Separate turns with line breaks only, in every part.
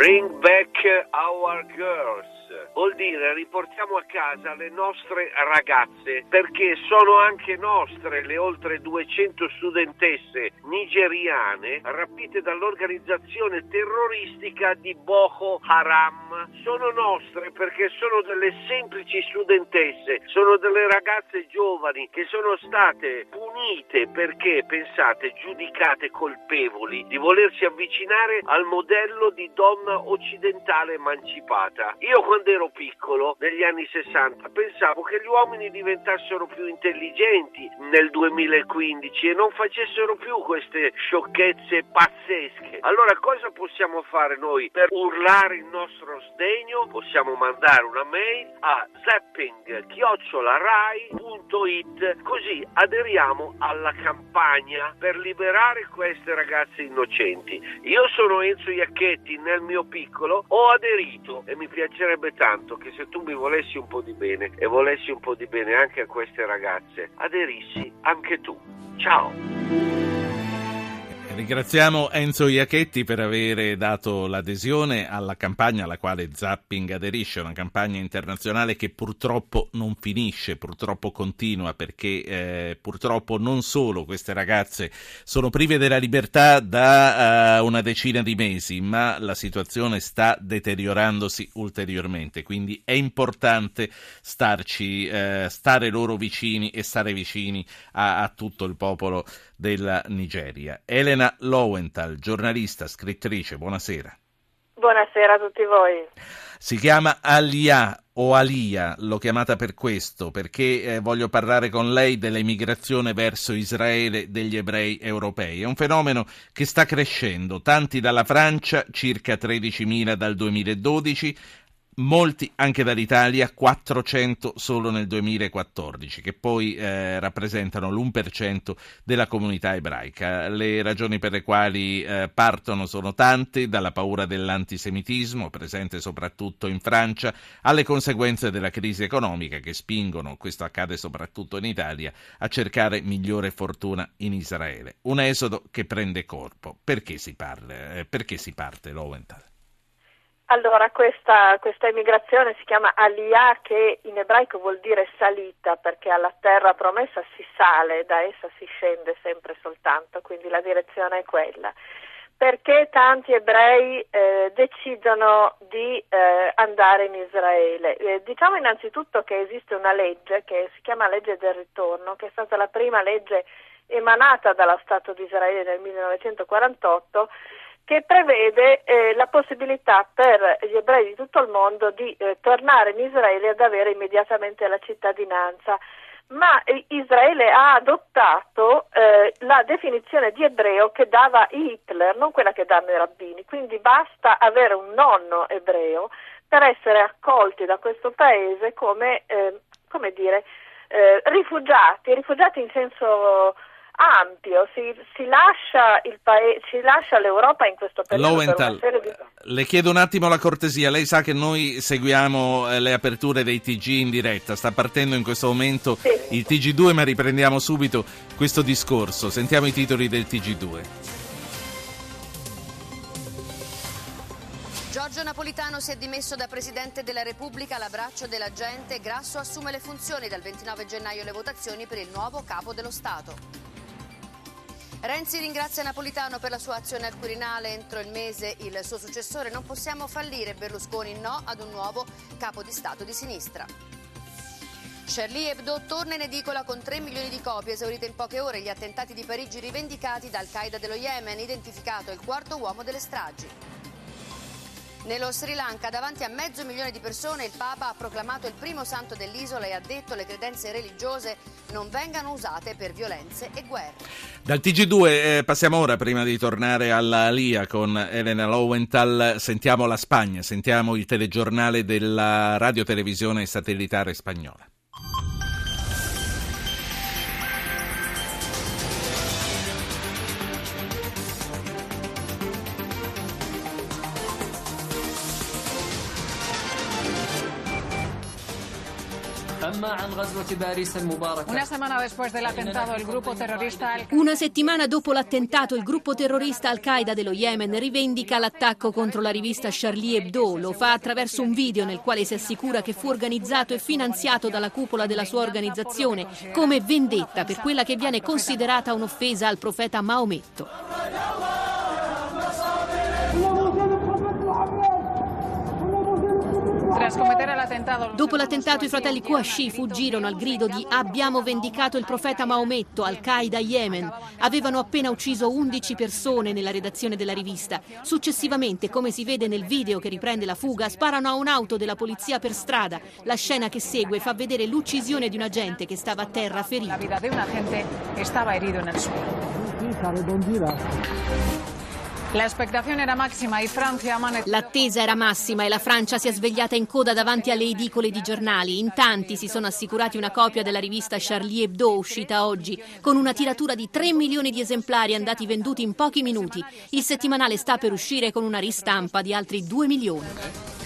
Bring back our girls. Vuol dire riportiamo a casa le nostre ragazze perché sono anche nostre le oltre 200 studentesse nigeriane rapite dall'organizzazione terroristica di Boko Haram. Sono nostre perché sono delle semplici studentesse, sono delle ragazze giovani che sono state punite perché, pensate, giudicate colpevoli di volersi avvicinare al modello di donna occidentale emancipata. Io quando ero piccolo, negli anni 60, pensavo che gli uomini diventassero più intelligenti nel 2015 e non facessero più queste sciocchezze pazzesche. Allora cosa possiamo fare noi per urlare il nostro sdegno? Possiamo mandare una mail a zapping.rai.it così aderiamo alla campagna per liberare queste ragazze innocenti. Io sono Enzo Iacchetti, nel mio piccolo ho aderito e mi piacerebbe tanto che se tu mi volessi un po' di bene e volessi un po' di bene anche a queste ragazze, aderissi anche tu. Ciao!
Ringraziamo Enzo Iachetti per aver dato l'adesione alla campagna alla quale Zapping aderisce, una campagna internazionale che purtroppo non finisce, purtroppo continua, perché eh, purtroppo non solo queste ragazze sono prive della libertà da uh, una decina di mesi, ma la situazione sta deteriorandosi ulteriormente, quindi è importante starci, eh, stare loro vicini e stare vicini a, a tutto il popolo della Nigeria. Elena Lowenthal, giornalista, scrittrice, buonasera.
Buonasera a tutti voi.
Si chiama Alia o Alia, l'ho chiamata per questo, perché eh, voglio parlare con lei dell'emigrazione verso Israele degli ebrei europei. È un fenomeno che sta crescendo, tanti dalla Francia, circa 13.000 dal 2012, molti anche dall'Italia, 400 solo nel 2014, che poi eh, rappresentano l'1% della comunità ebraica. Le ragioni per le quali eh, partono sono tante, dalla paura dell'antisemitismo, presente soprattutto in Francia, alle conseguenze della crisi economica che spingono, questo accade soprattutto in Italia, a cercare migliore fortuna in Israele. Un esodo che prende corpo. Perché si, parla, eh, perché si parte, Lowenthal?
Allora, questa, questa, emigrazione si chiama Aliyah, che in ebraico vuol dire salita, perché alla terra promessa si sale, da essa si scende sempre soltanto, quindi la direzione è quella. Perché tanti ebrei eh, decidono di eh, andare in Israele? Eh, diciamo innanzitutto che esiste una legge che si chiama legge del ritorno, che è stata la prima legge emanata dallo Stato di Israele nel 1948 che prevede eh, la possibilità per gli ebrei di tutto il mondo di eh, tornare in Israele ad avere immediatamente la cittadinanza. Ma eh, Israele ha adottato eh, la definizione di ebreo che dava Hitler, non quella che danno i rabbini, quindi basta avere un nonno ebreo per essere accolti da questo paese come, eh, come dire, eh, rifugiati, rifugiati in senso ampio, si, si, lascia paese, si, lascia l'Europa in questo periodo.
Lowenthal, di... le chiedo un attimo la cortesia, lei sa che noi seguiamo eh, le aperture dei TG in diretta, sta partendo in questo momento sì. il TG2 ma riprendiamo subito questo discorso, sentiamo i titoli del TG2.
Giorgio Napolitano si è dimesso da Presidente della Repubblica all'abbraccio della gente. Grasso assume le funzioni dal 29 gennaio le votazioni per il nuovo capo dello Stato. Renzi ringrazia Napolitano per la sua azione al Quirinale. Entro il mese il suo successore. Non possiamo fallire. Berlusconi no ad un nuovo capo di Stato di sinistra. Charlie Hebdo torna in edicola con 3 milioni di copie esaurite in poche ore. Gli attentati di Parigi rivendicati dal Qaeda dello Yemen, identificato il quarto uomo delle stragi. Nello Sri Lanka, davanti a mezzo milione di persone, il Papa ha proclamato il primo santo dell'isola e ha detto che le credenze religiose non vengano usate per violenze e guerre.
Dal TG2 eh, passiamo ora, prima di tornare alla LIA con Elena Lowenthal, sentiamo la Spagna, sentiamo il telegiornale della radiotelevisione satellitare spagnola.
Una settimana
dopo l'attentato, il gruppo terrorista Al-Qaeda dello Yemen rivendica l'attacco contro la rivista Charlie Hebdo. Lo fa attraverso un video nel quale si assicura che fu organizzato e finanziato dalla cupola della sua organizzazione come vendetta per quella che viene considerata un'offesa al profeta Maometto. Dopo l'attentato i fratelli Kouachi fuggirono al grido di abbiamo vendicato il profeta Maometto, Al-Qaeda Yemen. Avevano appena ucciso 11 persone nella redazione della rivista. Successivamente, come si vede nel video che riprende la fuga, sparano a un'auto della polizia per strada. La scena che segue fa vedere l'uccisione di un agente che stava a terra ferito. La vita di un agente stava herido nel suelo. L'attesa era massima e la Francia si è svegliata in coda davanti alle edicole di giornali. In tanti si sono assicurati una copia della rivista Charlie Hebdo uscita oggi, con una tiratura di 3 milioni di esemplari andati venduti in pochi minuti. Il settimanale sta per uscire con una ristampa di altri 2 milioni.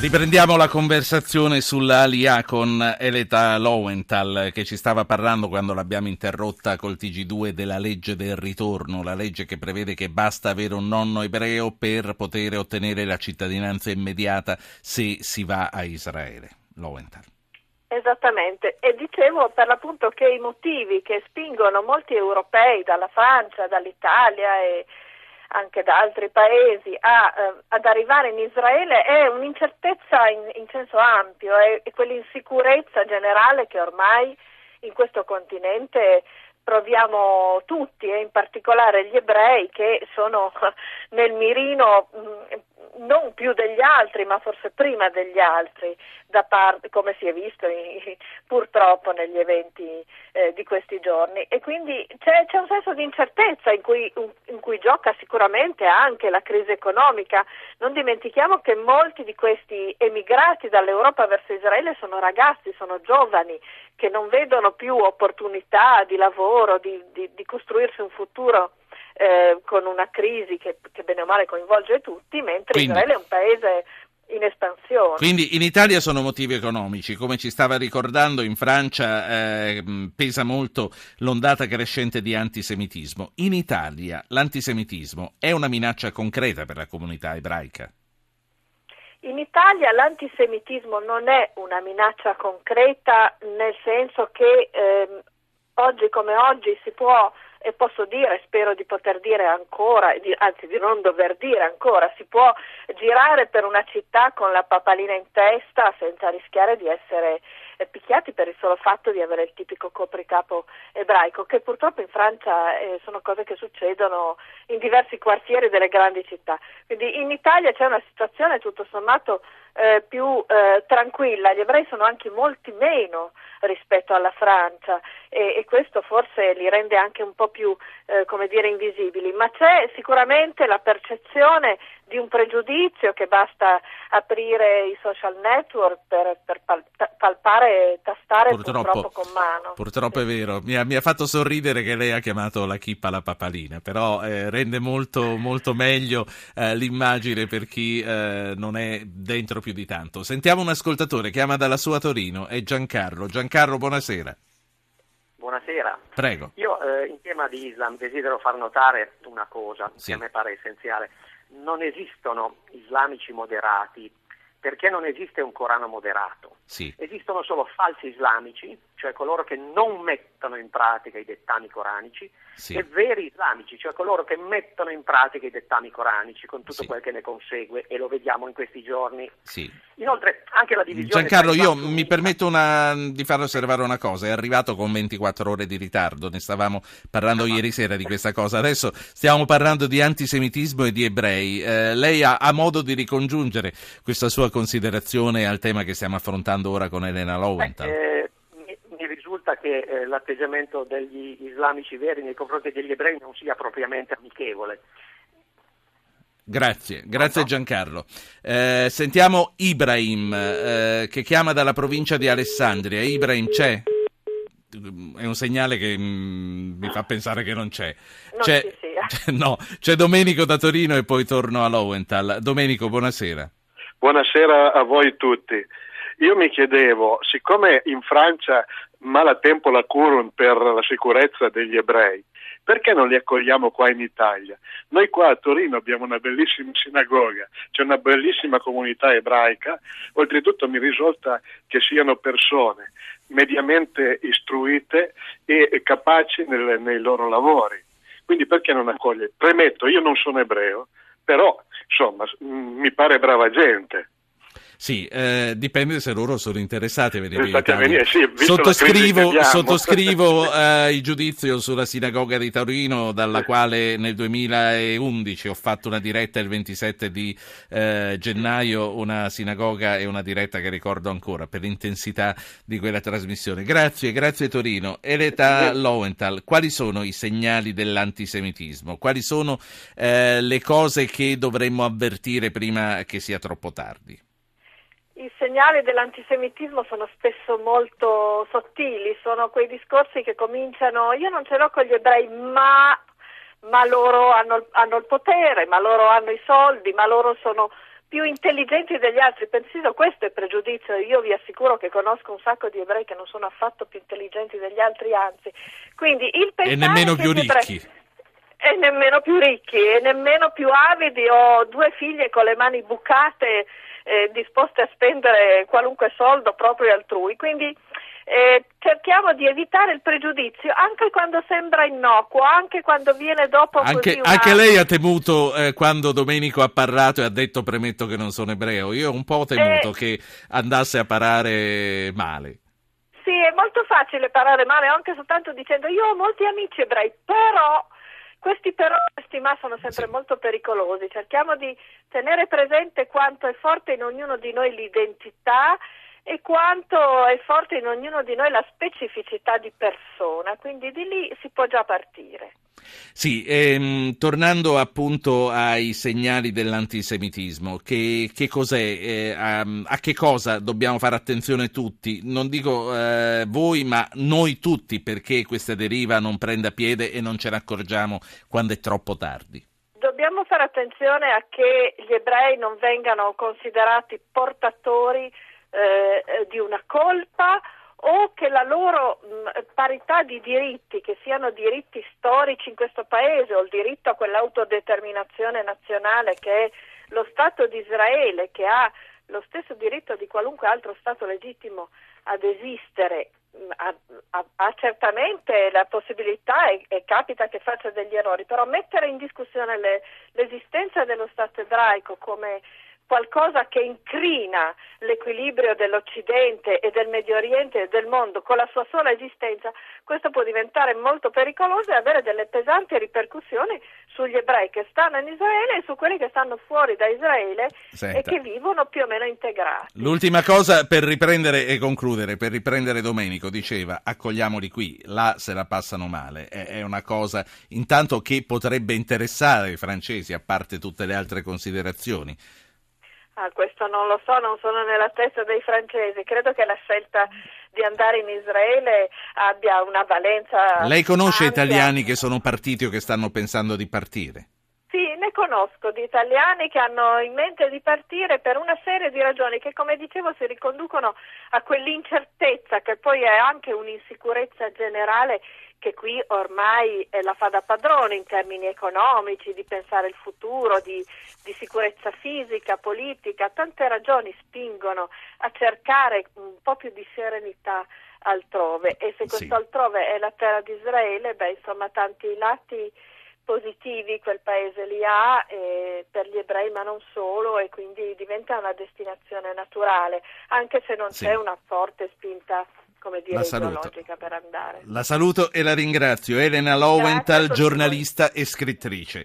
Riprendiamo la conversazione sull'ALIA con Eleta Lowenthal che ci stava parlando quando l'abbiamo interrotta col TG2 della legge del ritorno, la legge che prevede che basta avere un nonno ebreo per poter ottenere la cittadinanza immediata se si va a Israele. Lowenthal.
Esattamente, e dicevo per l'appunto che i motivi che spingono molti europei dalla Francia, dall'Italia e anche da altri paesi a, eh, ad arrivare in Israele è un'incertezza in, in senso ampio, è, è quell'insicurezza generale che ormai in questo continente proviamo tutti e in particolare gli ebrei che sono nel mirino mm, non più degli altri, ma forse prima degli altri, parte, come si è visto in, purtroppo negli eventi eh, di questi giorni. E quindi c'è, c'è un senso di incertezza in cui, in cui, gioca sicuramente anche la crisi economica. Non dimentichiamo che molti di questi emigrati dall'Europa verso Israele sono ragazzi, sono giovani che non vedono più opportunità di lavoro, di, di, di costruirsi un futuro eh, con una crisi che, che, bene o male coinvolge tutti, mentre Quindi, Israele è un paese in espansione.
Quindi in Italia sono motivi economici, come ci stava ricordando in Francia eh, pesa molto l'ondata crescente di antisemitismo. In Italia l'antisemitismo è una minaccia concreta per la comunità ebraica?
In Italia l'antisemitismo non è una minaccia concreta nel senso che eh, oggi come oggi si può e posso dire, spero di poter dire ancora, anzi di non dover dire ancora, si può girare per una città con la papalina in testa senza rischiare di essere eh, picchiati per il solo fatto di avere il tipico copricapo ebraico, che purtroppo in Francia eh, sono cose che succedono in diversi quartieri delle grandi città. Quindi in Italia c'è una situazione tutto sommato eh, più eh, tranquilla, gli ebrei sono anche molti meno rispetto alla Francia e, e questo forse li rende anche un po' più eh, come dire invisibili, ma c'è sicuramente la percezione di un pregiudizio che basta aprire i social network per, per palpare e tastare purtroppo, purtroppo, con mano.
Purtroppo è vero, mi ha, mi ha, fatto sorridere che lei ha chiamato la chippa la papalina, però eh, rende molto, molto meglio eh, l'immagine per chi eh, non è dentro più di tanto. Sentiamo un ascoltatore, chiama dalla sua Torino, è Giancarlo. Giancarlo, buonasera.
Buonasera.
Prego.
Io eh, in tema di Islam desidero far notare una cosa sì. che a me pare essenziale non esistono islamici moderati perché non esiste un Corano moderato.
Sì.
Esistono solo falsi islamici, cioè coloro che non mettono in pratica i dettami coranici, sì. e veri islamici, cioè coloro che mettono in pratica i dettami coranici con tutto sì. quel che ne consegue, e lo vediamo in questi giorni. Inoltre, anche la divisione.
Giancarlo, io mi permetto una, di far osservare una cosa: è arrivato con 24 ore di ritardo, ne stavamo parlando ah, ieri sera di questa cosa. Adesso stiamo parlando di antisemitismo e di ebrei. Eh, lei ha, ha modo di ricongiungere questa sua considerazione al tema che stiamo affrontando ora con Elena Lowenthal?
Eh, mi, risulta che eh, l'atteggiamento degli islamici veri nei confronti degli ebrei non sia propriamente amichevole.
Grazie, grazie Giancarlo. Eh, sentiamo Ibrahim eh, che chiama dalla provincia di Alessandria. Ibrahim c'è? È un segnale che mm, mi fa pensare che non c'è.
Non c'è
no, c'è Domenico da Torino e poi torno a Lowenthal. Domenico, buonasera.
Buonasera a voi tutti. io mi chiedevo, siccome in Francia malatempo la curano per la sicurezza degli ebrei, perché non li accogliamo qua in Italia? Noi qua a Torino abbiamo una bellissima sinagoga, c'è una bellissima comunità ebraica, oltretutto mi risulta che siano persone mediamente istruite e capaci nel, nei loro lavori. Quindi perché non accoglie? Premetto, io non sono ebreo, però insomma mi pare brava gente.
Sì, eh, dipende se loro sono interessati a venire
in Italia. Sì,
sottoscrivo, sottoscrivo eh, il giudizio sulla sinagoga di Torino, dalla quale nel 2011 ho fatto una diretta il 27 di eh, gennaio, una sinagoga e una diretta che ricordo ancora per l'intensità di quella trasmissione. Grazie, grazie Torino. Eleta Lowenthal, quali sono i segnali dell'antisemitismo? Quali sono eh, le cose che dovremmo avvertire prima che sia troppo tardi?
I segnali dell'antisemitismo sono spesso molto sottili, sono quei discorsi che cominciano, io non ce l'ho con gli ebrei, ma, ma loro hanno, hanno, il potere, ma loro hanno i soldi, ma loro sono più intelligenti degli altri. Persino questo è pregiudizio, io vi assicuro che conosco un sacco di ebrei che non sono affatto più intelligenti degli altri, anzi. Quindi il
e nemmeno più ricchi.
Ebrei, e nemmeno più ricchi, e nemmeno più avidi, ho due figlie con le mani bucate eh, disposte a spendere qualunque soldo proprio altrui. Quindi eh, cerchiamo di evitare il pregiudizio anche quando sembra innocuo, anche quando viene dopo
anche,
una...
anche lei ha temuto eh, quando Domenico ha parlato e ha detto premetto che non sono ebreo. Io ho un po' temuto eh, che andasse a parare male.
Sì, è molto facile parare male anche soltanto dicendo io ho molti amici ebrei, però questi però, questi ma sono sempre sì. molto pericolosi, cerchiamo di tenere presente quanto è forte in ognuno di noi l'identità e quanto è forte in ognuno di noi la specificità di persona, quindi di lì si può già partire.
Sì, ehm, tornando appunto ai segnali dell'antisemitismo, che, che cos'è, eh, a, a, che cosa dobbiamo fare attenzione tutti? Non dico eh, voi, ma noi tutti, perché questa deriva non prenda piede e non ce ne accorgiamo quando è troppo tardi.
Dobbiamo fare attenzione a che gli ebrei non vengano considerati portatori eh, di una colpa o che la loro mh, parità di diritti, che siano diritti storici in questo paese o il diritto a quell'autodeterminazione nazionale che è lo Stato di Israele, che ha lo stesso diritto di qualunque altro Stato legittimo ad esistere, ha, ha, ha certamente la possibilità e, e, capita che faccia degli errori, però mettere in discussione le, l'esistenza dello Stato ebraico come qualcosa che incrina l'equilibrio dell'Occidente e del Medio Oriente e del mondo con la sua sola esistenza, questo può diventare molto pericoloso e avere delle pesanti ripercussioni sugli ebrei che stanno in Israele e su quelli che stanno fuori da Israele Senta. e che vivono più o meno integrati.
L'ultima cosa per riprendere e concludere, per riprendere Domenico, diceva accogliamoli qui, là se la passano male, è una cosa intanto che potrebbe interessare i francesi, a parte tutte le altre considerazioni.
Ah, questo non lo so, non sono nella testa dei francesi. Credo che la scelta di andare in Israele abbia una valenza.
Lei conosce ampia. italiani che sono partiti o che stanno pensando di partire?
Conosco di italiani che hanno in mente di partire per una serie di ragioni che, come dicevo, si riconducono a quell'incertezza che poi è anche un'insicurezza generale che qui ormai la fa da padrone in termini economici, di pensare il futuro, di, di, sicurezza fisica, politica, tante ragioni spingono a cercare un po' più di serenità altrove e se questo sì. altrove è la terra di Israele, beh insomma tanti lati positivi quel paese li ha eh, per gli ebrei ma non solo e quindi diventa una destinazione naturale anche se non sì. c'è una forte spinta come dire, ideologica per andare.
La saluto e la ringrazio. Elena Lowenthal, giornalista e scrittrice.